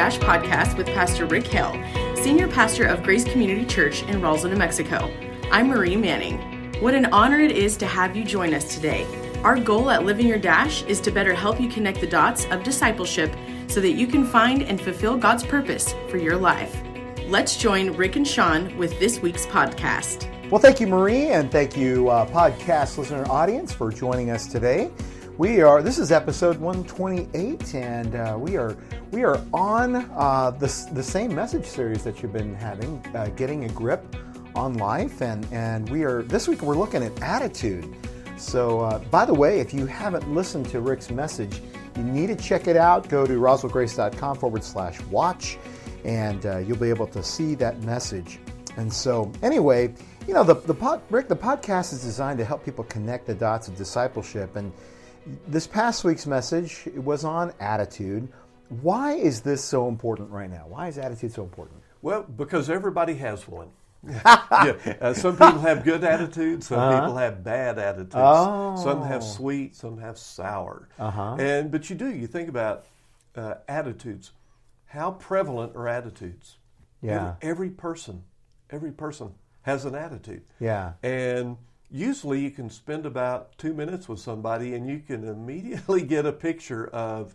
Dash podcast with Pastor Rick Hill, Senior Pastor of Grace Community Church in Roswell, New Mexico. I'm Marie Manning. What an honor it is to have you join us today. Our goal at Living Your Dash is to better help you connect the dots of discipleship so that you can find and fulfill God's purpose for your life. Let's join Rick and Sean with this week's podcast. Well, thank you, Marie, and thank you, uh, podcast listener audience, for joining us today. We are. This is episode 128, and uh, we are we are on uh, the the same message series that you've been having, uh, getting a grip on life, and and we are this week we're looking at attitude. So, uh, by the way, if you haven't listened to Rick's message, you need to check it out. Go to roswellgrace.com forward slash watch, and uh, you'll be able to see that message. And so, anyway, you know, the, the pod, Rick, the podcast is designed to help people connect the dots of discipleship. And this past week's message was on attitude. Why is this so important right now? Why is attitude so important? Well, because everybody has one. yeah. Uh, some people have good attitudes. Some uh-huh. people have bad attitudes. Oh. Some have sweet. Some have sour. Uh-huh. And but you do. You think about uh, attitudes. How prevalent are attitudes? Yeah. Every, every person, every person has an attitude. Yeah. And usually you can spend about two minutes with somebody and you can immediately get a picture of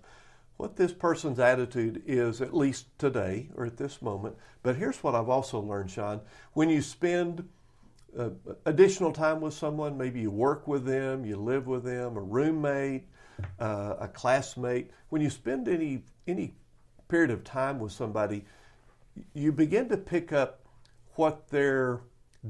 what this person's attitude is, at least today or at this moment. But here's what I've also learned, Sean. When you spend uh, additional time with someone, maybe you work with them, you live with them, a roommate, uh, a classmate, when you spend any, any period of time with somebody, you begin to pick up what their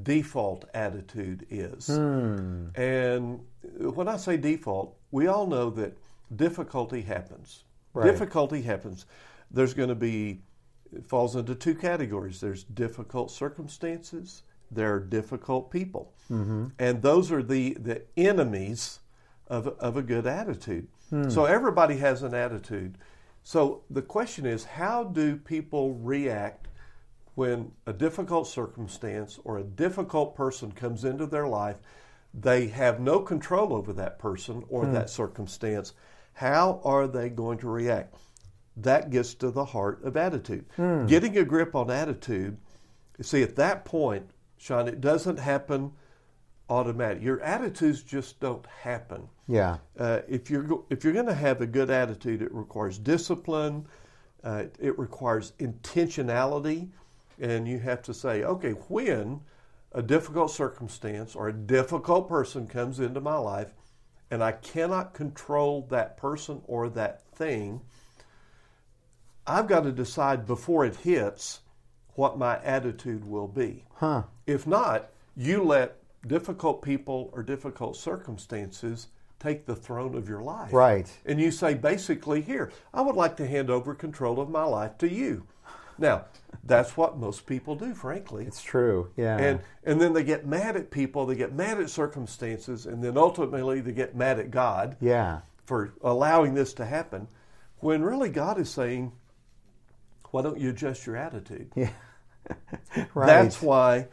default attitude is. Hmm. And when I say default, we all know that difficulty happens. Right. Difficulty happens. There's going to be, it falls into two categories there's difficult circumstances, there are difficult people. Mm-hmm. And those are the, the enemies of, of a good attitude. Hmm. So everybody has an attitude. So the question is how do people react when a difficult circumstance or a difficult person comes into their life? They have no control over that person or hmm. that circumstance. How are they going to react? That gets to the heart of attitude. Hmm. Getting a grip on attitude, see, at that point, Sean, it doesn't happen automatic. Your attitudes just don't happen. Yeah. Uh, if you're if you're going to have a good attitude, it requires discipline. Uh, it requires intentionality, and you have to say, okay, when a difficult circumstance or a difficult person comes into my life, and I cannot control that person or that thing, I've got to decide before it hits what my attitude will be. Huh. If not, you let difficult people or difficult circumstances take the throne of your life. Right. And you say, basically, here, I would like to hand over control of my life to you. Now, that's what most people do, frankly. It's true, yeah. And and then they get mad at people, they get mad at circumstances, and then ultimately they get mad at God. Yeah. For allowing this to happen, when really God is saying, "Why don't you adjust your attitude?" Yeah. right. That's why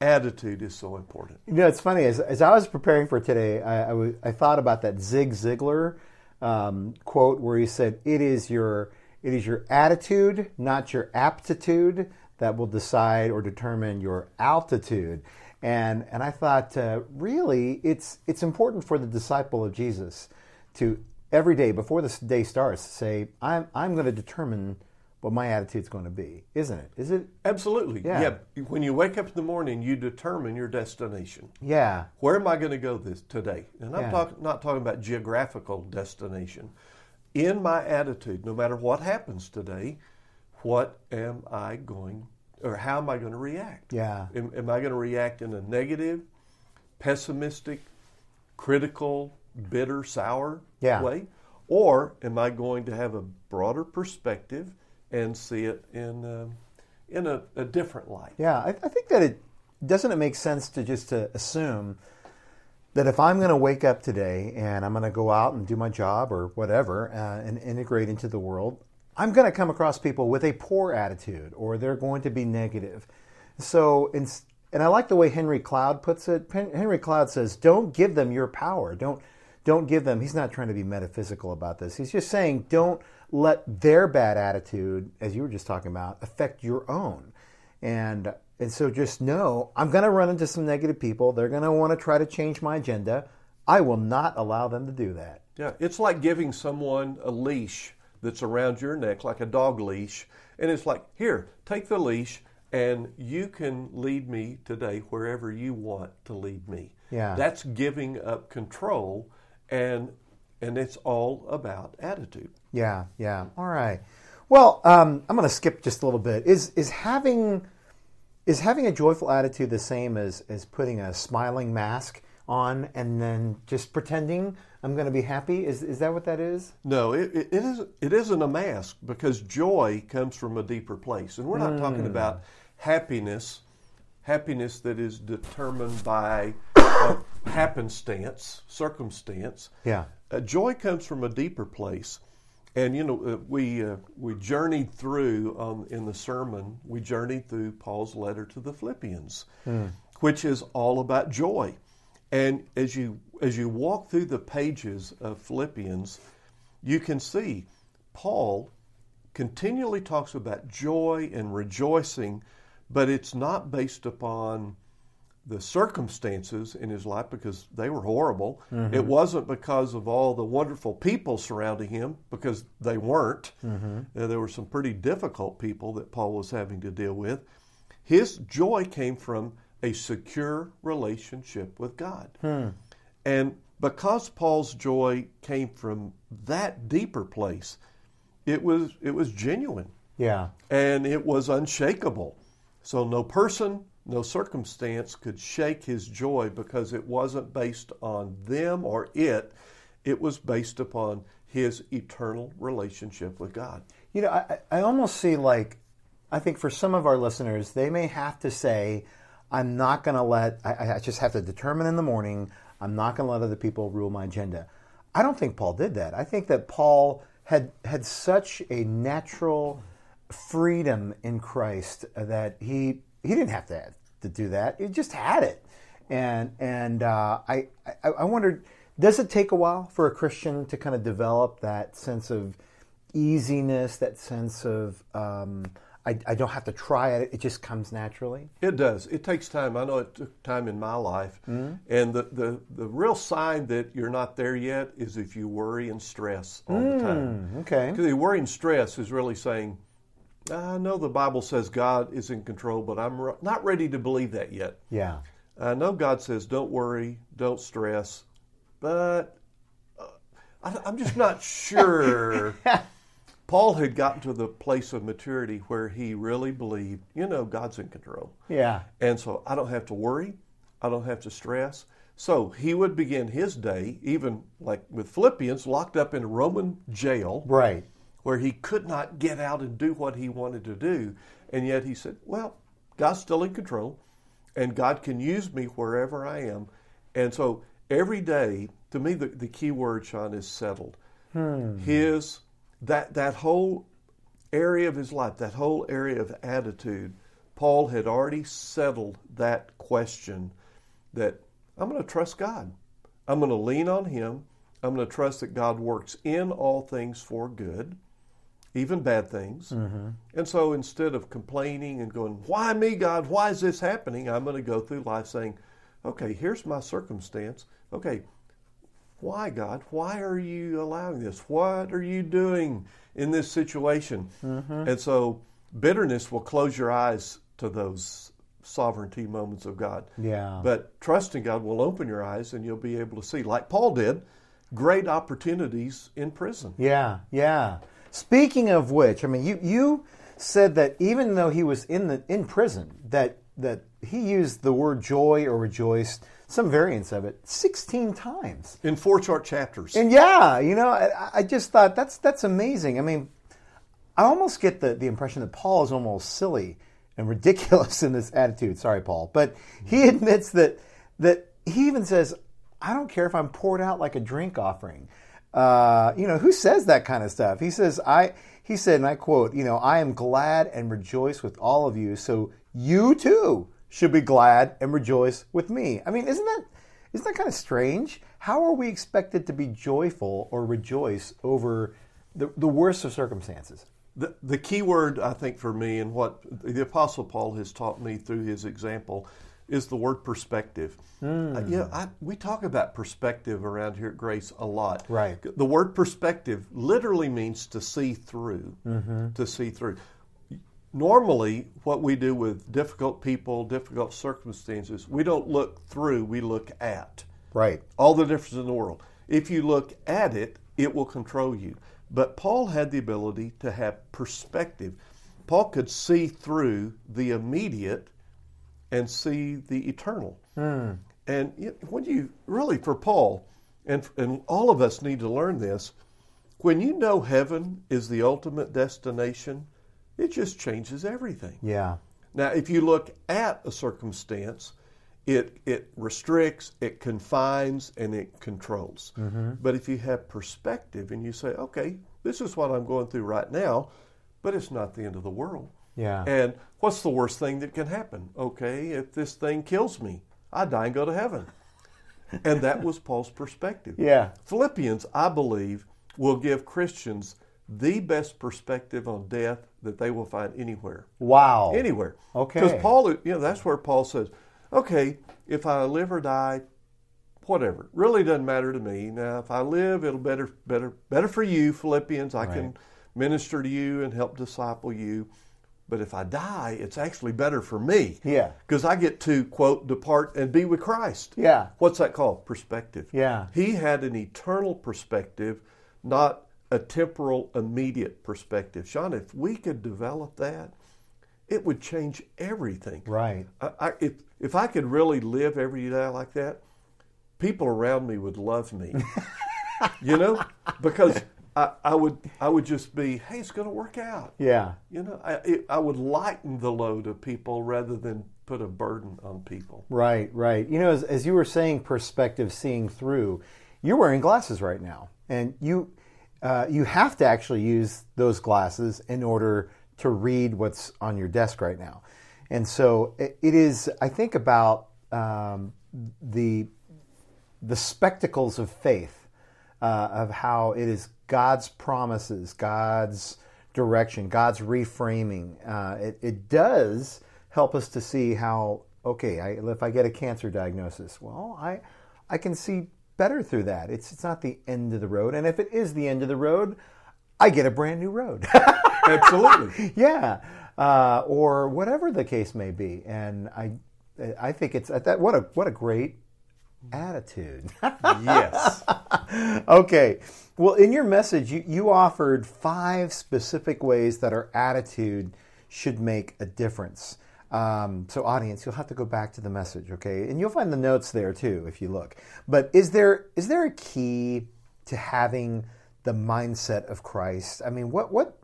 attitude is so important. You know, it's funny as, as I was preparing for today, I, I, w- I thought about that Zig Ziglar um, quote where he said, "It is your." It is your attitude, not your aptitude, that will decide or determine your altitude. And, and I thought, uh, really, it's, it's important for the disciple of Jesus to every day before the day starts say, I'm, I'm going to determine what my attitude's going to be, isn't it? Is it? Absolutely. Yeah. yeah. When you wake up in the morning, you determine your destination. Yeah. Where am I going to go this today? And I'm yeah. talk, not talking about geographical destination in my attitude, no matter what happens today, what am I going, or how am I going to react? Yeah. Am, am I going to react in a negative, pessimistic, critical, bitter, sour yeah. way? Or am I going to have a broader perspective and see it in, um, in a, a, different light? Yeah, I, I think that it doesn't it make sense to just to assume that if I'm going to wake up today and I'm going to go out and do my job or whatever uh, and integrate into the world, I'm going to come across people with a poor attitude or they're going to be negative. So, and I like the way Henry Cloud puts it. Henry Cloud says, "Don't give them your power. Don't don't give them." He's not trying to be metaphysical about this. He's just saying, "Don't let their bad attitude, as you were just talking about, affect your own. And and so just know I'm going to run into some negative people. They're going to want to try to change my agenda. I will not allow them to do that. Yeah, it's like giving someone a leash that's around your neck, like a dog leash. And it's like, here, take the leash, and you can lead me today wherever you want to lead me. Yeah. That's giving up control, and and it's all about attitude. Yeah, yeah. All right. Well, um, I'm going to skip just a little bit. Is is having is having a joyful attitude the same as as putting a smiling mask on and then just pretending I'm going to be happy? Is is that what that is? No, it, it, it is it isn't a mask because joy comes from a deeper place, and we're not talking about happiness, happiness that is determined by uh, happenstance, circumstance. Yeah. Uh, joy comes from a deeper place, and you know uh, we uh, we journeyed through um, in the sermon. We journeyed through Paul's letter to the Philippians, which is all about joy. And as you as you walk through the pages of Philippians, you can see Paul continually talks about joy and rejoicing, but it's not based upon the circumstances in his life because they were horrible. Mm-hmm. It wasn't because of all the wonderful people surrounding him because they weren't. Mm-hmm. Uh, there were some pretty difficult people that Paul was having to deal with. His joy came from a secure relationship with God. Hmm. And because Paul's joy came from that deeper place, it was it was genuine Yeah. and it was unshakable. So no person, no circumstance could shake his joy because it wasn't based on them or it. It was based upon his eternal relationship with God. You know, I, I almost see like, I think for some of our listeners, they may have to say, I'm not going to let, I, I just have to determine in the morning, I'm not going to let other people rule my agenda. I don't think Paul did that. I think that Paul had had such a natural freedom in Christ that he he didn't have to to do that. He just had it, and and uh, I, I I wondered, does it take a while for a Christian to kind of develop that sense of easiness, that sense of um, I, I don't have to try it; it just comes naturally. It does. It takes time. I know it took time in my life. And the, the, the real sign that you're not there yet is if you worry and stress all the time. Okay. Because the worry and stress is really saying, I know the Bible says God is in control, but I'm re- not ready to believe that yet. Yeah. I know God says, don't worry, don't stress, but uh, I, I'm just not sure. Paul had gotten to the place of maturity where he really believed, you know, God's in control. Yeah. And so I don't have to worry. I don't have to stress. So he would begin his day, even like with Philippians, locked up in a Roman jail Right. Where he could not get out and do what he wanted to do. And yet he said, Well, God's still in control, and God can use me wherever I am. And so every day, to me, the, the key word, Sean, is settled. Hmm. His that that whole area of his life, that whole area of attitude, Paul had already settled that question that I'm going to trust God. I'm going to lean on Him. I'm going to trust that God works in all things for good, even bad things. Mm-hmm. And so instead of complaining and going, Why me, God? Why is this happening? I'm going to go through life saying, Okay, here's my circumstance. Okay, why, God? Why are you allowing this? What are you doing in this situation? Mm-hmm. And so bitterness will close your eyes to those sovereignty moments of God. Yeah. But trusting God will open your eyes and you'll be able to see, like Paul did, great opportunities in prison. Yeah, yeah. Speaking of which, I mean, you you said that even though he was in the in prison, that that he used the word joy or rejoice, some variants of it, sixteen times. In four short chapters. And yeah, you know, I, I just thought that's that's amazing. I mean, I almost get the, the impression that Paul is almost silly and ridiculous in this attitude. Sorry, Paul, but he admits that that he even says, "I don't care if I'm poured out like a drink offering." Uh, you know, who says that kind of stuff? He says, "I." He said, and I quote, "You know, I am glad and rejoice with all of you, so you too should be glad and rejoice with me." I mean, isn't that isn't that kind of strange? How are we expected to be joyful or rejoice over the, the worst of circumstances. The, the key word, I think, for me, and what the Apostle Paul has taught me through his example, is the word perspective. Mm. Uh, you know, I, we talk about perspective around here at Grace a lot. Right. The word perspective literally means to see through. Mm-hmm. To see through. Normally, what we do with difficult people, difficult circumstances, we don't look through, we look at. Right. All the difference in the world. If you look at it, it will control you. But Paul had the ability to have perspective. Paul could see through the immediate and see the eternal. Mm. And when you really, for Paul, and, and all of us need to learn this, when you know heaven is the ultimate destination, it just changes everything. Yeah. Now, if you look at a circumstance, it it restricts, it confines, and it controls. Mm-hmm. But if you have perspective and you say, okay, this is what I'm going through right now, but it's not the end of the world. Yeah. And what's the worst thing that can happen? Okay, if this thing kills me, I die and go to heaven. and that was Paul's perspective. Yeah. Philippians, I believe, will give Christians the best perspective on death that they will find anywhere. Wow. Anywhere. Okay. Because Paul, you know, that's where Paul says, okay, if I live or die, whatever. Really doesn't matter to me. Now, if I live, it'll better, better, better for you, Philippians. I right. can minister to you and help disciple you. But if I die, it's actually better for me. Yeah. Because I get to, quote, depart and be with Christ. Yeah. What's that called? Perspective. Yeah. He had an eternal perspective, not a temporal, immediate perspective. Sean, if we could develop that, it would change everything. Right. I, I, if, if I could really live every day like that, people around me would love me. you know? Because I, I, would I would just be, hey, it's going to work out. Yeah. You know, I, it, I would lighten the load of people rather than put a burden on people. Right, right. You know, as, as you were saying, perspective, seeing through, you're wearing glasses right now, and you uh, you have to actually use those glasses in order to read what's on your desk right now. And so it, it is. I think about um, the the spectacles of faith uh, of how it is God's promises, God's direction, God's reframing. Uh, it, it, does help us to see how, okay, I, if I get a cancer diagnosis, well, I, I can see better through that. It's, it's not the end of the road. And if it is the end of the road, I get a brand new road. Absolutely. yeah. Uh, or whatever the case may be. And I, I think it's that. What a what a great attitude. yes. okay. Well, in your message, you, you offered five specific ways that our attitude should make a difference. Um, so, audience, you'll have to go back to the message, okay? And you'll find the notes there too if you look. But is there is there a key to having the mindset of Christ? I mean, what what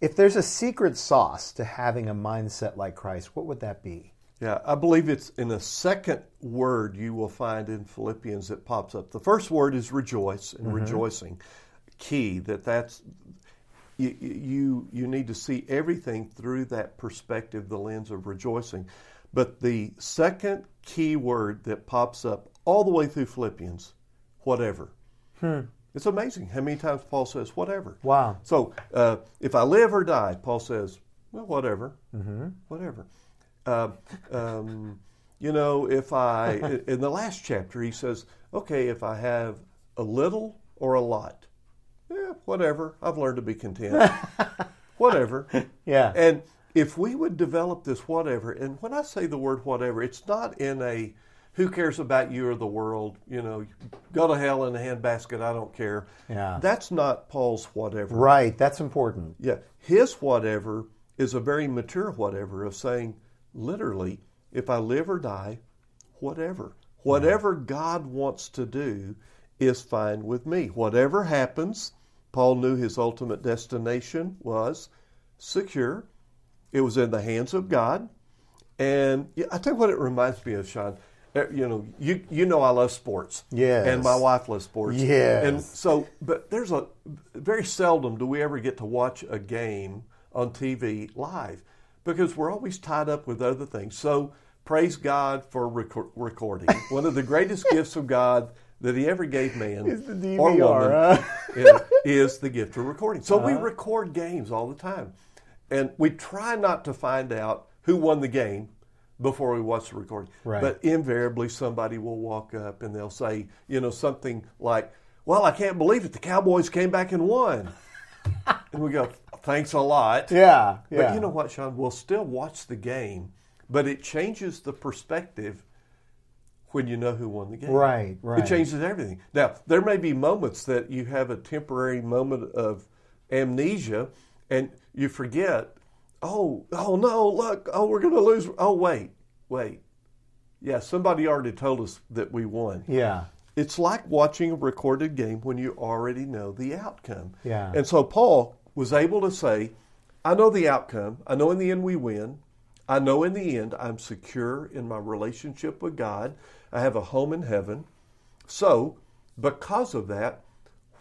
if there's a secret sauce to having a mindset like Christ? What would that be? Yeah, I believe it's in the second word you will find in Philippians that pops up. The first word is rejoice and mm-hmm. rejoicing. Key that that's you, you you need to see everything through that perspective, the lens of rejoicing. But the second key word that pops up all the way through Philippians, whatever. Hmm. It's amazing how many times Paul says whatever. Wow. So uh, if I live or die, Paul says, well, whatever, mm-hmm. whatever. Uh, um, you know, if I, in the last chapter, he says, okay, if I have a little or a lot, yeah, whatever. I've learned to be content. whatever. Yeah. And if we would develop this whatever, and when I say the word whatever, it's not in a who cares about you or the world, you know, go to hell in a handbasket, I don't care. Yeah. That's not Paul's whatever. Right, that's important. Yeah. His whatever is a very mature whatever of saying, literally, if I live or die, whatever. Whatever God wants to do is fine with me. Whatever happens, Paul knew his ultimate destination was secure. It was in the hands of God. And I tell you what it reminds me of, Sean. Eh, you know, you you know I love sports. Yes. And my wife loves sports. Yes. And so, but there's a very seldom do we ever get to watch a game on TV live because we're always tied up with other things. So praise God for recording. One of the greatest gifts of God that he ever gave man Is the DVR, or woman huh? yeah, is the gift of recording. So we Uh-huh. record games all the time. And we try not to find out who won the game before we watch the recording. Right. But invariably somebody will walk up and they'll say, you know, something like, Well, I can't believe it. The Cowboys came back and won. and we go, Thanks a lot. Yeah, yeah. But you know what, Sean? We'll still watch the game, but it changes the perspective when you know who won the game. Right, right. It changes everything. Now, there may be moments that you have a temporary moment of amnesia and you forget, oh, oh no, look, oh, we're going to lose. Oh, wait, wait. Yeah, somebody already told us that we won. Yeah, It's like watching a recorded game when you already know the outcome. Yeah. And so Paul was able to say, I know the outcome. I know in the end we win. I know in the end I'm secure in my relationship with God. I have a home in heaven. So, because of that,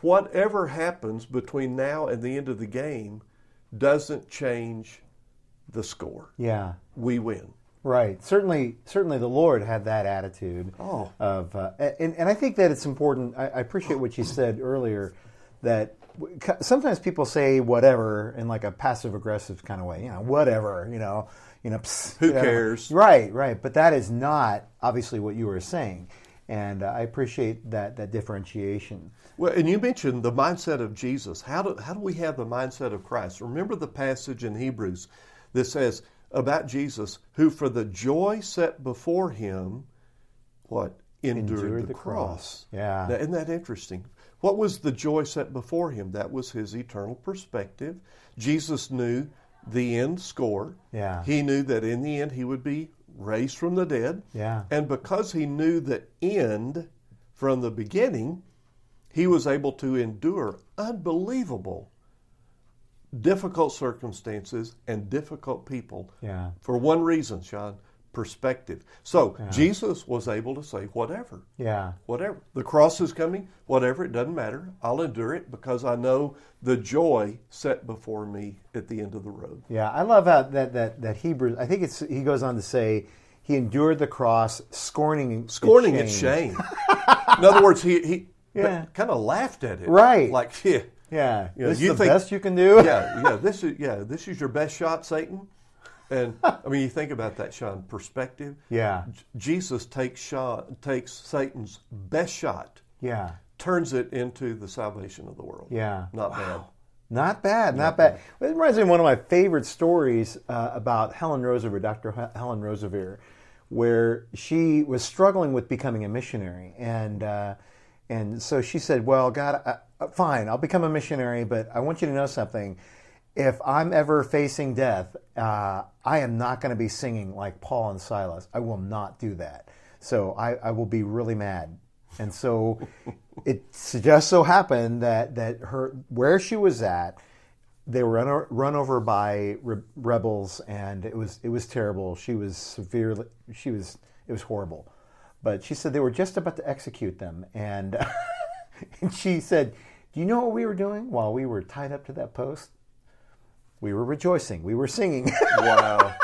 whatever happens between now and the end of the game doesn't change the score. yeah. We win. Right. Certainly, certainly, the Lord had that attitude. Oh. Of uh, and and I think that it's important. I, I appreciate what you said earlier. That sometimes people say whatever in like a passive aggressive kind of way. You know, whatever. You know. You know. psst, Who you know. cares? Right. Right. But that is not obviously what you were saying, and uh, I appreciate that that differentiation. Well, and you mentioned the mindset of Jesus. How do, how do we have the mindset of Christ? Remember the passage in Hebrews that says about Jesus, who for the joy set before him, what? Endured, Endured the, the cross. cross. Yeah. Now, isn't that interesting? What was the joy set before him? That was his eternal perspective. Jesus knew the end score. Yeah. He knew that in the end he would be raised from the dead. Yeah. And because he knew the end from the beginning, he was able to endure unbelievable, difficult circumstances and difficult people Yeah. for one reason, Sean perspective. So Jesus was able to say, whatever, Yeah. whatever. The cross is coming, whatever, it doesn't matter. I'll endure it because I know the joy set before me at the end of the road. Yeah, I love how that that that Hebrew. I think it's he goes on to say he endured the cross, scorning Scorning its shame. In other words, he, he Yeah. kind of laughed at it. Right. Like, yeah. Yeah, You know, this you is the think- best you can do. yeah, yeah. This is yeah. This is your best shot, Satan. And I mean, you think about that, Sean. Perspective. yeah, J- Jesus takes shot, takes Satan's best shot, yeah, turns it into the salvation of the world. yeah. Not bad. Not bad, not bad. It reminds me of one of my favorite stories uh, about Helen Roseveare, Dr. H- Helen Roseveare, where she was struggling with becoming a missionary, and uh, and so she said, "Well, God, uh, fine, I'll become a missionary, but I want you to know something. If I'm ever facing death, uh, I am not going to be singing like Paul and Silas. I will not do that. So I, I will be really mad." And so it just so happened that, that her where she was at, they were run, run over by re- rebels, and it was it was terrible. She was severely she was it was horrible. But she said they were just about to execute them, and and she said, "Do you know what we were doing while we were tied up to that post? We were rejoicing. We were singing." Wow.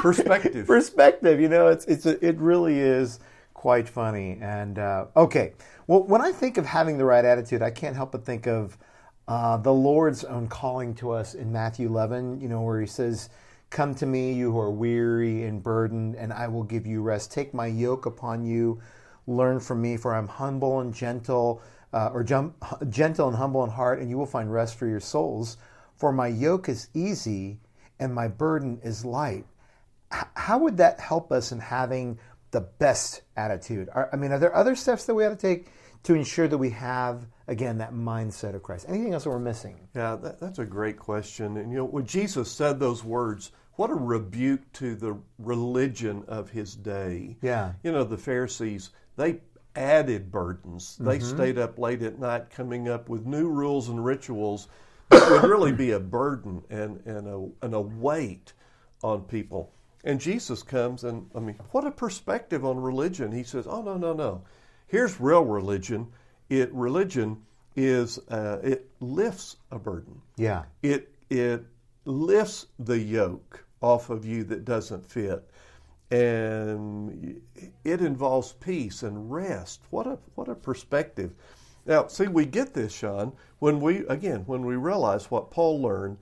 Perspective. perspective. You know, it's it's a, it really is quite funny. And uh, okay, well, when I think of having the right attitude, I can't help but think of uh, the Lord's own calling to us in Matthew 11. You know, where He says, "Come to me, you who are weary and burdened, and I will give you rest. Take my yoke upon you. Learn from me, for I'm humble and gentle." Uh, or jum- gentle and humble in heart, and you will find rest for your souls. For my yoke is easy and my burden is light h- how would that help us in having the best attitude? Are, I mean, are there other steps that we ought to take to ensure that we have, again, that mindset of Christ? Anything else that we're missing? Yeah, that, that's a great question. And you know, when Jesus said those words, what a rebuke to the religion of his day. Yeah. You know, the Pharisees, they added burdens. They mm-hmm. stayed up late at night coming up with new rules and rituals would really be a burden and, and, a, and a weight on people. And Jesus comes and, I mean, what a perspective on religion. He says, oh, no, no, no. Here's real religion. It Religion is, uh, it lifts a burden Yeah. it it lifts the yoke off of you that doesn't fit and it involves peace and rest. What a what a perspective. Now, see, we get this, Sean, when we again when we realize what Paul learned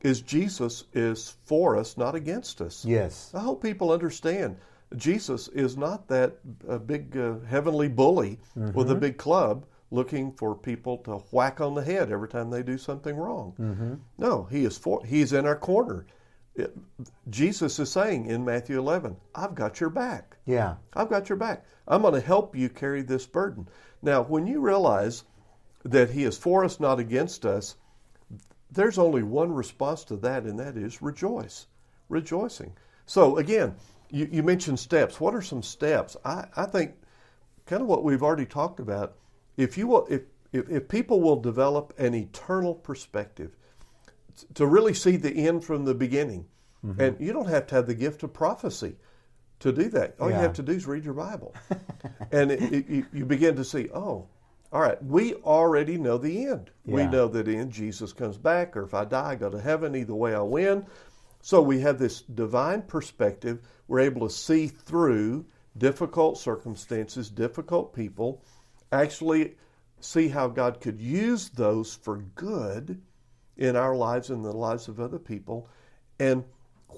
is Jesus is for us, not against us. Yes. I hope people understand Jesus is not that uh, big uh, heavenly bully mm-hmm. with a big club looking for people to whack on the head every time they do something wrong. Mm-hmm. No, he is for he's in our corner. It, Jesus is saying in Matthew 11, I've got your back. Yeah. I've got your back. I'm going to help you carry this burden. Now, when you realize that he is for us, not against us, there's only one response to that, and that is rejoice. Rejoicing. So, again, you, you mentioned steps. What are some steps? I, I think kind of what we've already talked about. If you will, if, if, if people will develop an eternal perspective, to really see the end from the beginning, mm-hmm. and you don't have to have the gift of prophecy to do that. All yeah. you have to do is read your Bible, and it, it, you, you begin to see, oh, all right, we already know the end. Yeah. We know that in Jesus comes back, or if I die, I go to heaven. Either way, I win. So we have this divine perspective. We're able to see through difficult circumstances, difficult people, actually see how God could use those for good in our lives and the lives of other people. And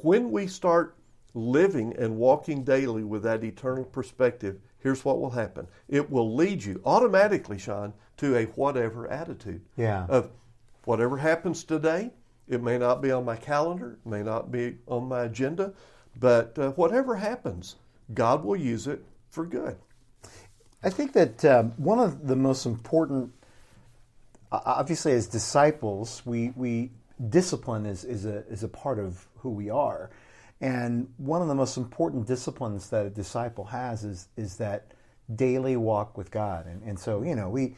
when we start living and walking daily with that eternal perspective, here's what will happen. It will lead you automatically, Sean, to a whatever attitude. Yeah. Of whatever happens today, it may not be on my calendar, may not be on my agenda, but uh, whatever happens, God will use it for good. I think that um, one of the most important, obviously, as disciples, we, we discipline is, is, a, is a part of who we are. And one of the most important disciplines that a disciple has is, is that daily walk with God. And, and so, you know, we,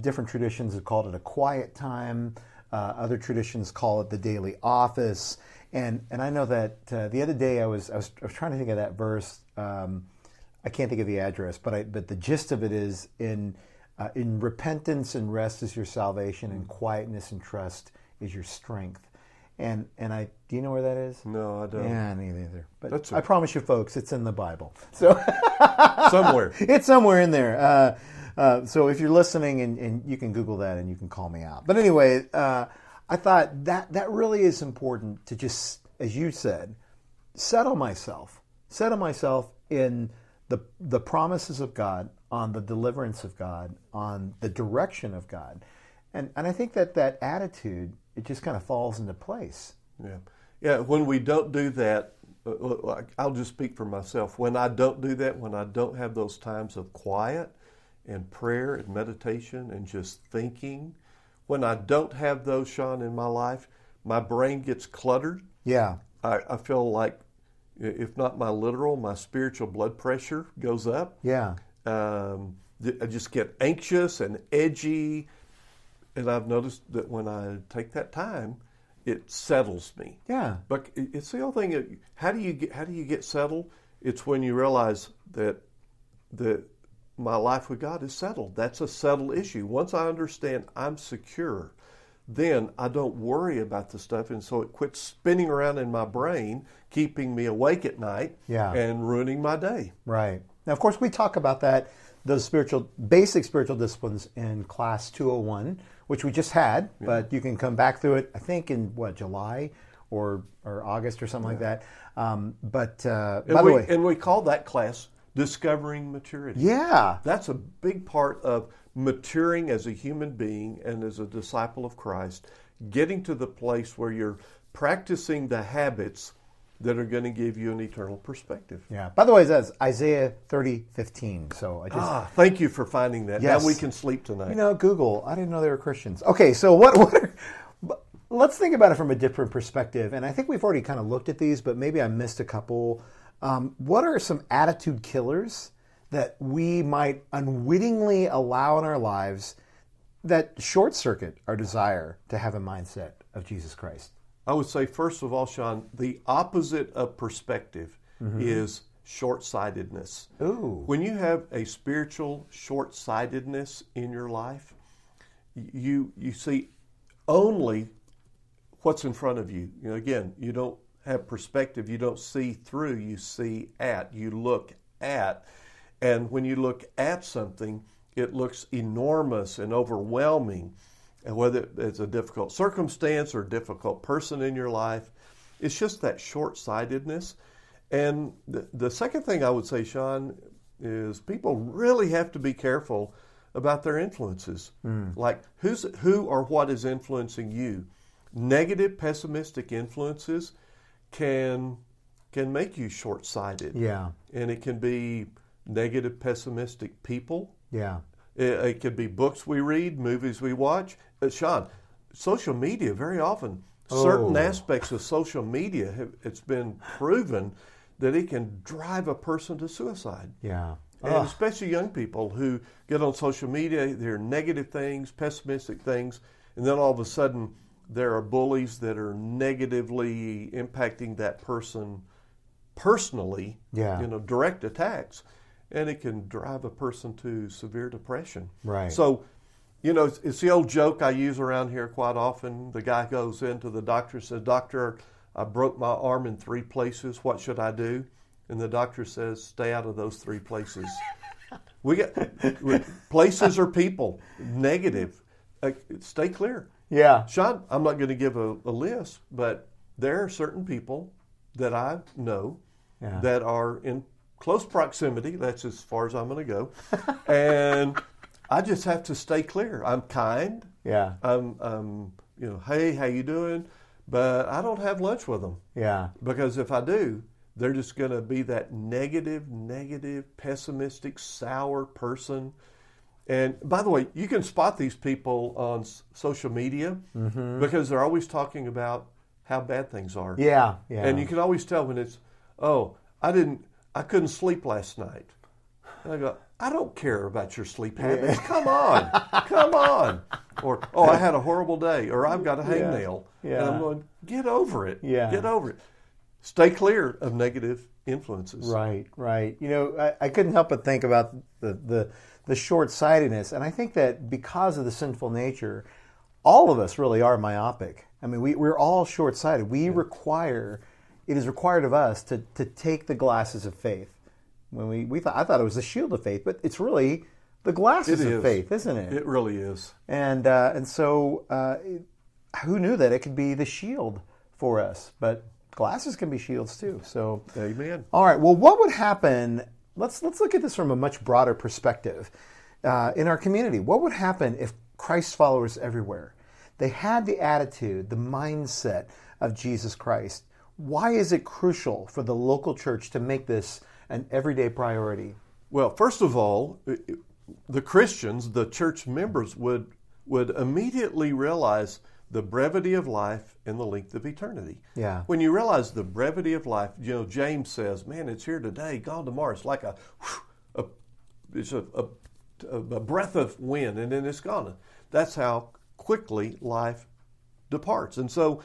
different traditions have called it a quiet time. Uh, other traditions call it the daily office. And, and I know that uh, the other day I was, I was, I was trying to think of that verse. Um, I can't think of the address, but I, but the gist of it is in, uh, in repentance and rest is your salvation, and quietness and trust is your strength. And and I do you know where that is? No, I don't. Yeah, neither. either. But That's I promise you, folks, it's in the Bible. So somewhere, it's somewhere in there. Uh, uh, so if you're listening, and, and, you can Google that, and you can call me out. But anyway, uh, I thought that that really is important to just, as you said, settle myself, settle myself in the the promises of God, on the deliverance of God, on the direction of God, and and I think that that attitude it just kind of falls into place. Yeah, yeah. When we don't do that, uh, uh, I'll just speak for myself. When I don't do that, when I don't have those times of quiet and prayer and meditation and just thinking, when I don't have those, Sean, in my life, my brain gets cluttered. Yeah. I, I feel like, if not my literal, my spiritual blood pressure goes up. Yeah. Um, I just get anxious and edgy and I've noticed that when I take that time, it settles me. Yeah. But it's the other thing. How do you get how do you get settled? It's when you realize that that my life with God is settled. That's a settled issue. Once I understand I'm secure, then I don't worry about the stuff, and so it quits spinning around in my brain, keeping me awake at night, yeah. and ruining my day. Right. Now, of course, we talk about that those spiritual basic spiritual disciplines in class 201 which we just had yeah. but you can come back through it i think in what july or or august or something yeah. like that um, but uh, by we, the way and we call that class discovering maturity yeah that's a big part of maturing as a human being and as a disciple of christ getting to the place where you're practicing the habits that are going to give you an eternal perspective. Yeah. By the way, that's Isaiah 30, 15. So I just. Ah, thank you for finding that. Yes. Now we can sleep tonight. You know, Google. I didn't know they were Christians. Okay, so what, what are, let's think about it from a different perspective. And I think we've already kind of looked at these, but maybe I missed a couple. Um, what are some attitude killers that we might unwittingly allow in our lives that short circuit our desire to have a mindset of Jesus Christ? I would say, first of all, Sean, the opposite of perspective mm-hmm. is short sightedness. When you have a spiritual short sightedness in your life, you, you see only what's in front of you. You know, again, you don't have perspective, you don't see through, you see at, you look at. And when you look at something, it looks enormous and overwhelming. And whether it's a difficult circumstance or a difficult person in your life, it's just that short sightedness. And the, the second thing I would say, Sean, is people really have to be careful about their influences. Mm. Like who's who or what is influencing you? Negative, pessimistic influences can can make you short-sighted. Yeah. And it can be negative, pessimistic people. Yeah. It, it could be books we read, movies we watch. Uh, Sean, social media very often oh. certain aspects of social media have, it's been proven that it can drive a person to suicide. Yeah. And Ugh. especially young people who get on social media, they're negative things, pessimistic things, and then all of a sudden there are bullies that are negatively impacting that person personally, yeah. you know, direct attacks, and it can drive a person to severe depression. Right. So, you know, it's, it's the old joke I use around here quite often. The guy goes into the doctor and says, Doctor, I broke my arm in three places. What should I do? And the doctor says, stay out of those three places. we get places or people negative. Uh, stay clear. Yeah. Sean, I'm not going to give a, a, list, but there are certain people that I know yeah. that are in close proximity. That's as far as I'm going to go. and I just have to stay clear. I'm kind. Yeah. I'm, I'm, you know, hey, how you doing? but I don't have lunch with them. Yeah. Because if I do, they're just going to be that negative, negative, pessimistic, sour person. And by the way, you can spot these people on social media mm-hmm. because they're always talking about how bad things are. Yeah, yeah. And you can always tell when it's, oh, I didn't, I couldn't sleep last night. And I go, I don't care about your sleep habits. Yeah. Come on, come on. Or oh, I had a horrible day, or I've got a hangnail, yeah. yeah. and I'm going, get over it. Yeah, get over it. Stay clear of negative influences. Right, right. You know, I, I couldn't help but think about the the, the short sightedness, and I think that because of the sinful nature, all of us really are myopic. I mean, we, we're all short sighted. We yeah. require, it is required of us to, to take the glasses of faith when we, we thought I thought it was the shield of faith, but it's really the glasses of faith, isn't it? It really is. And uh, and so uh, who knew that it could be the shield for us? But glasses can be shields too. So amen. All right. Well, what would happen? Let's let's look at this from a much broader perspective. Uh, in our community, what would happen if Christ followers everywhere they had the attitude, the mindset of Jesus Christ? Why is it crucial for the local church to make this an everyday priority? Well, first of all, the Christians, the church members, would would immediately realize the brevity of life and the length of eternity. Yeah. When you realize the brevity of life, you know, James says, "Man, it's here today, gone tomorrow. It's like a, a it's a, a, a breath of wind, and then it's gone." That's how quickly life departs. And so,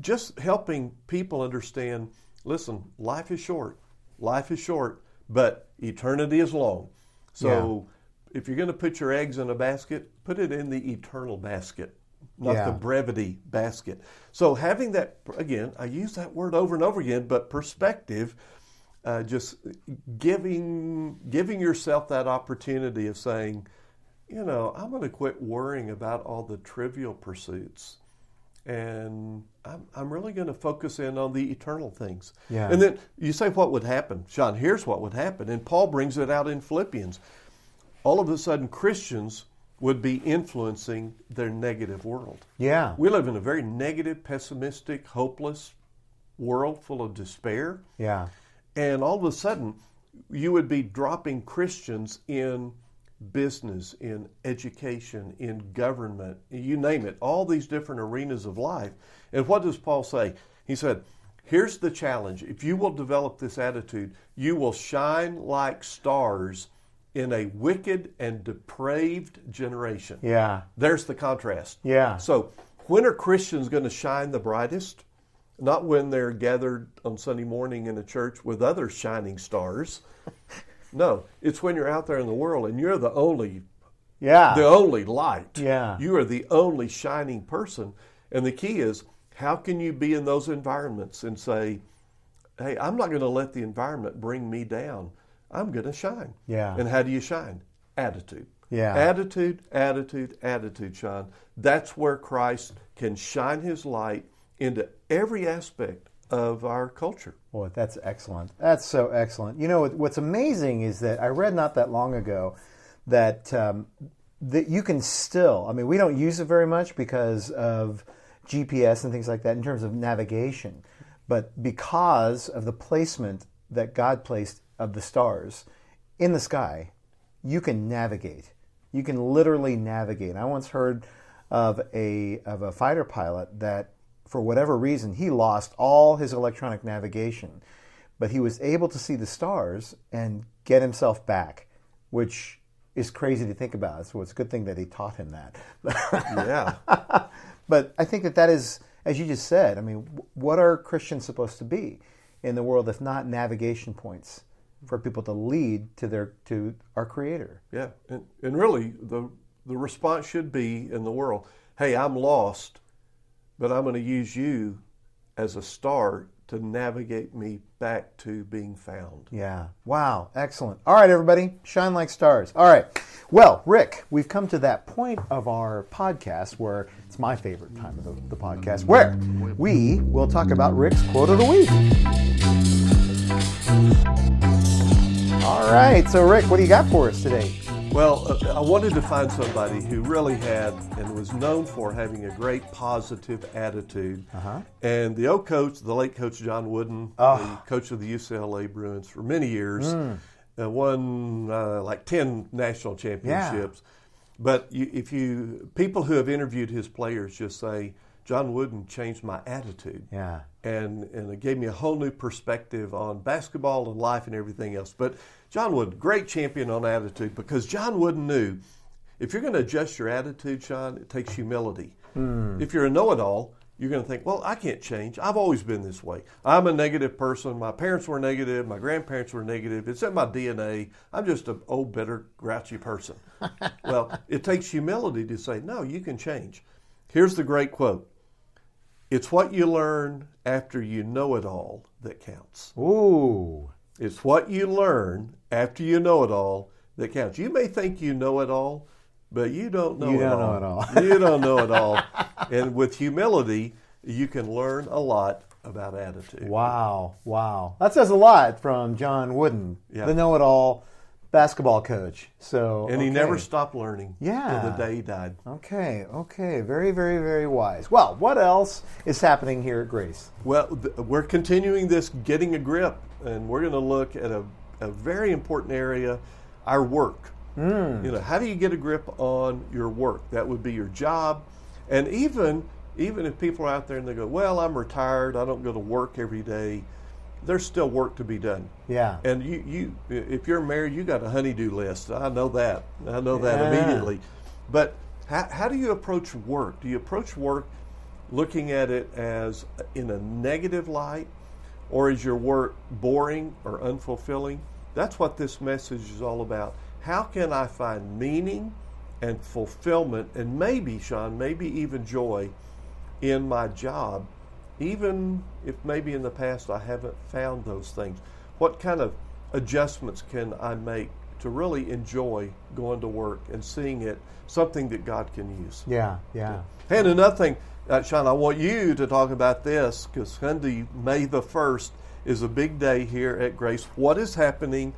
just helping people understand, listen, life is short life is short, but eternity is long. So yeah. if you're going to put your eggs in a basket, put it in the eternal basket, not yeah. the brevity basket. So having that, again, I use that word over and over again, but perspective, uh, just giving giving yourself that opportunity of saying, you know, I'm going to quit worrying about all the trivial pursuits and I'm, I'm really going to focus in on the eternal things. Yeah. And then you say, what would happen? Sean, here's what would happen. And Paul brings it out in Philippians. All of a sudden, Christians would be influencing their negative world. Yeah. We live in a very negative, pessimistic, hopeless world full of despair. Yeah. And all of a sudden, you would be dropping Christians in business, in education, in government, you name it, all these different arenas of life. And what does Paul say? He said, Here's the challenge. If you will develop this attitude, you will shine like stars in a wicked and depraved generation. Yeah. There's the contrast. Yeah. So, when are Christians going to shine the brightest? Not when they're gathered on Sunday morning in a church with other shining stars. No, it's when you're out there in the world and you're the only yeah. the only light. Yeah. You are the only shining person. And the key is how can you be in those environments and say, "Hey, I'm not going to let the environment bring me down. I'm going to shine. Yeah. And how do you shine? Attitude. Yeah. Attitude, attitude, attitude, Sean. That's where Christ can shine his light into every aspect of our culture. Well, that's excellent. That's so excellent. You know, what's amazing is that I read not that long ago that um, that you can still. I mean, we don't use it very much because of GPS and things like that in terms of navigation, but because of the placement that God placed of the stars in the sky, you can navigate. You can literally navigate. I once heard of a of a fighter pilot that for whatever reason, he lost all his electronic navigation, but he was able to see the stars and get himself back, which is crazy to think about. So it's a good thing that he taught him that. Yeah. but I think that that is, as you just said, I mean, what are Christians supposed to be in the world if not navigation points for people to lead to their to our Creator? yeah. And, and really, the, the response should be in the world hey, I'm lost, but I'm going to use you as a star to navigate me back to being found. Yeah. Wow. Excellent. All right, everybody. Shine like stars. All right. Well, Rick, we've come to that point of our podcast where it's my favorite time of the, the podcast, where we will talk about Rick's quote of the week. All right. So, Rick, what do you got for us today? Well, uh, I wanted to find somebody who really had and was known for having a great positive attitude. Uh-huh. And the old coach, the late coach John Wooden, Oh. the coach of the UCLA Bruins for many years, Hmm. uh, won uh, like 10 national championships. But you, if you, people who have interviewed his players just say, John Wooden changed my attitude Yeah. And and it gave me a whole new perspective on basketball and life and everything else. But John Wooden, great champion on attitude because John Wooden knew if you're going to adjust your attitude, Sean, it takes humility. Hmm. If you're a know-it-all, you're going to think, well, I can't change. I've always been this way. I'm a negative person. My parents were negative. My grandparents were negative. It's in my DNA. I'm just an old, bitter, grouchy person. well, it takes humility to say, no, you can change. Here's the great quote. It's what you learn after you know it all that counts. Ooh. It's what you learn after you know it all that counts. You may think you know it all, but you don't know You it don't all. know it all. you don't know it all. And with humility, you can learn a lot about attitude. Wow. Wow. That says a lot from John Wooden, Yeah. the know it all basketball coach. So, And he never stopped learning Yeah. till the day he died. Okay, okay, very, very, very wise. Well, what else is happening here at Grace? Well, th- we're continuing this getting a grip, and we're going to look at a, a very important area our work. Hmm. You know, how do you get a grip on your work? That would be your job. And even even if people are out there and they go, "Well, I'm retired. I don't go to work every day." There's still work to be done. Yeah. And you, you, if you're married, you got a honeydew list. I know that. I know that Yeah. immediately. But how, how do you approach work? Do you approach work looking at it as in a negative light, or is your work boring or unfulfilling? That's what this message is all about. How can I find meaning and fulfillment, and maybe, Sean, maybe even joy in my job, even if maybe in the past I haven't found those things? What kind of adjustments can I make to really enjoy going to work and seeing it something that God can use? yeah, yeah. And another thing, uh, Sean, I want you to talk about this because Sunday, May the 1st, is a big day here at Grace. What is happening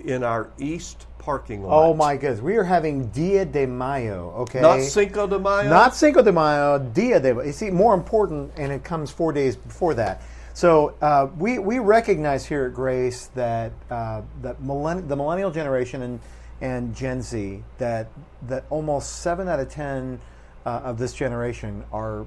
in our east parking lot? Oh my goodness, we are having Dia de Mayo. Okay, Not Cinco de Mayo? Not Cinco de Mayo, Dia de You see, more important, and it comes four days before that. So uh, we we recognize here at Grace that uh, that millenn- the millennial generation and and Gen Z that that almost seven out of ten uh, of this generation are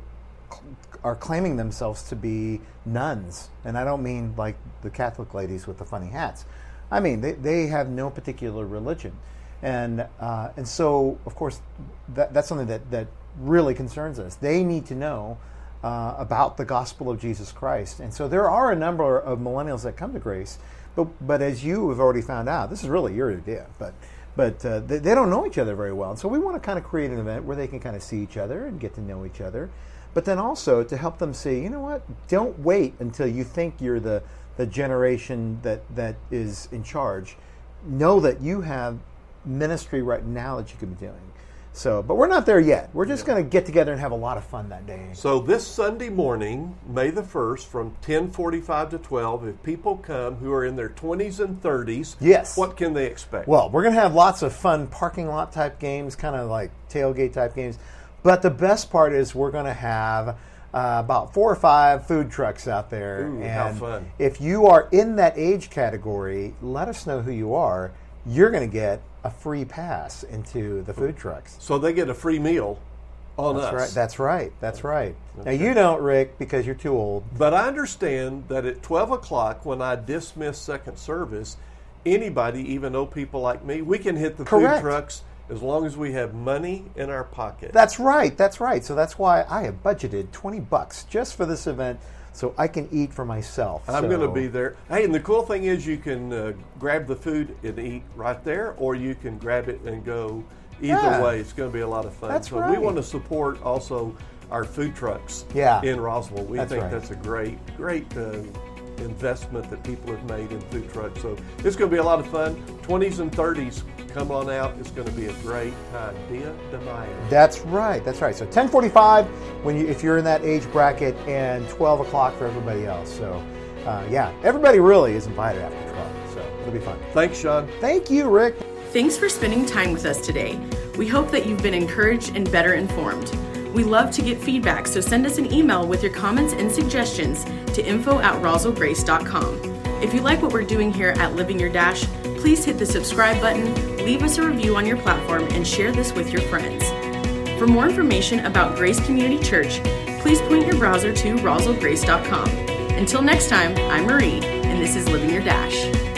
are claiming themselves to be nuns, and I don't mean like the Catholic ladies with the funny hats. I mean they, they have no particular religion, and uh, and so of course that, that's something that that really concerns us. They need to know uh, about the gospel of Jesus Christ, and so there are a number of millennials that come to Grace, but but as you have already found out, this is really your idea, but but uh, they, they don't know each other very well. And so we want to kind of create an event where they can kind of see each other and get to know each other, but then also to help them see, you know what? Don't wait until you think you're the the generation that that is in charge. know that you have ministry right now that you could be doing. So, but we're not there yet. We're just going to get together and have a lot of fun that day. So this Sunday morning, May the 1st, from 1045 to 12, if people come who are in their 20s and 30s, Yes. what can they expect? Well, we're going to have lots of fun parking lot type games, kind of like tailgate type games. But the best part is we're going to have uh, about four or five food trucks out there. Ooh, and how fun. if you are in that age category, let us know who you are. You're going to get a free pass into the food trucks. so they get a free meal on That's us. right. That's right. That's right. Now you don't, Rick, because you're too old. But I understand that at 12 o'clock, when I dismiss second service, anybody, even old people like me, we can hit the Correct. food trucks as long as we have money in our pocket. That's right. That's right. So that's why I have budgeted twenty bucks just for this event, so I can eat for myself. I'm So- going to be there. Hey, and the cool thing is you can uh, grab the food and eat right there, or you can grab it and go. Either Yeah. way, it's going to be a lot of fun. That's so we want to support also our food trucks Yeah. in Roswell. We That's think right. that's a great, great uh, investment that people have made in food trucks. So it's going to be a lot of fun. 20s and 30s, come on out. It's going to be a great time. Dia de Mayo. That's right. That's right. So 10:45 when you if you're in that age bracket, and 12 o'clock for everybody else. So uh, yeah, everybody really is invited after 12. So it'll be fun. Thanks, Sean. Thank you, Rick. Thanks for spending time with us today. We hope that you've been encouraged and better informed. We love to get feedback, so send us an email with your comments and suggestions to info at roswellgrace.com. If you like what we're doing here at Living Your Dash, please hit the subscribe button, leave us a review on your platform, and share this with your friends. For more information about Grace Community Church, please point your browser to roswellgrace.com. Until next time, I'm Marie, and this is Living Your Dash.